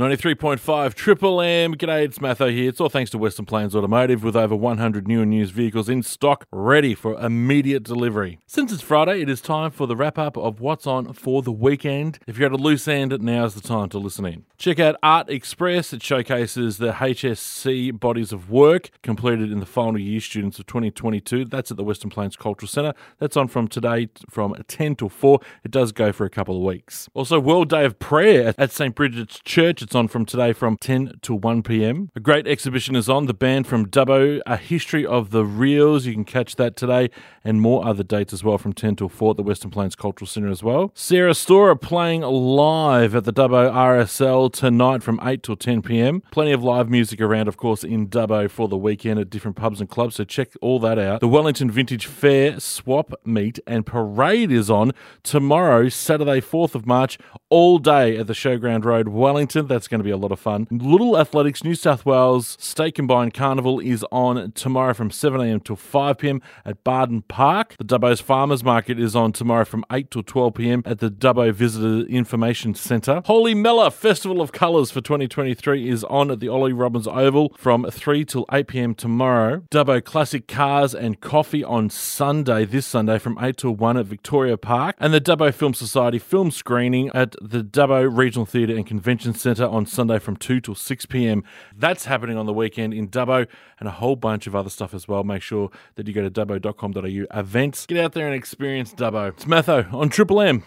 93.5 Triple M. G'day, it's Matho here. It's all thanks to Western Plains Automotive with over 100 new and used vehicles in stock ready for immediate delivery. Since it's Friday, it is time for the wrap up of what's on for the weekend. If you're at a loose end, now's the time to listen in. Check out Art Express. It showcases the HSC bodies of work completed in the final year students of 2022. That's at the Western Plains Cultural Centre. That's on from today from 10 till 4. It does go for a couple of weeks. Also, World Day of Prayer at St. Bridget's Church. It's on from today from 10 to 1 p.m. A great exhibition is on. The band from Dubbo, A History of the Reels. You can catch that today and more other dates as well from 10 till 4 at the Western Plains Cultural Centre as well. Sara Storer playing live at the Dubbo RSL tonight from 8 till 10 p.m. Plenty of live music around, of course, in Dubbo for the weekend at different pubs and clubs, so check all that out. The Wellington Vintage Fair Swap Meet and Parade is on tomorrow, Saturday, 4th of March, all day at the Showground Road, Wellington. That's going to be a lot of fun. Little Athletics New South Wales State Combined Carnival is on tomorrow from 7am till 5pm at Barden Park. The Dubbo's Farmers Market is on tomorrow from 8 till 12pm at the Dubbo Visitor Information Centre. Holi Mela Festival of Colours for 2023 is on at the Ollie Robbins Oval from 3 till 8pm tomorrow. Dubbo Classic Cars and Coffee on Sunday, this Sunday from 8 till 1 at Victoria Park. And the Dubbo Film Society film screening at the Dubbo Regional Theatre and Convention Centre on Sunday from 2 till 6 pm. That's happening on the weekend in Dubbo and a whole bunch of other stuff as well. Make sure that you go to dubbo.com.au events. Get out there and experience Dubbo. It's Matho on Triple M.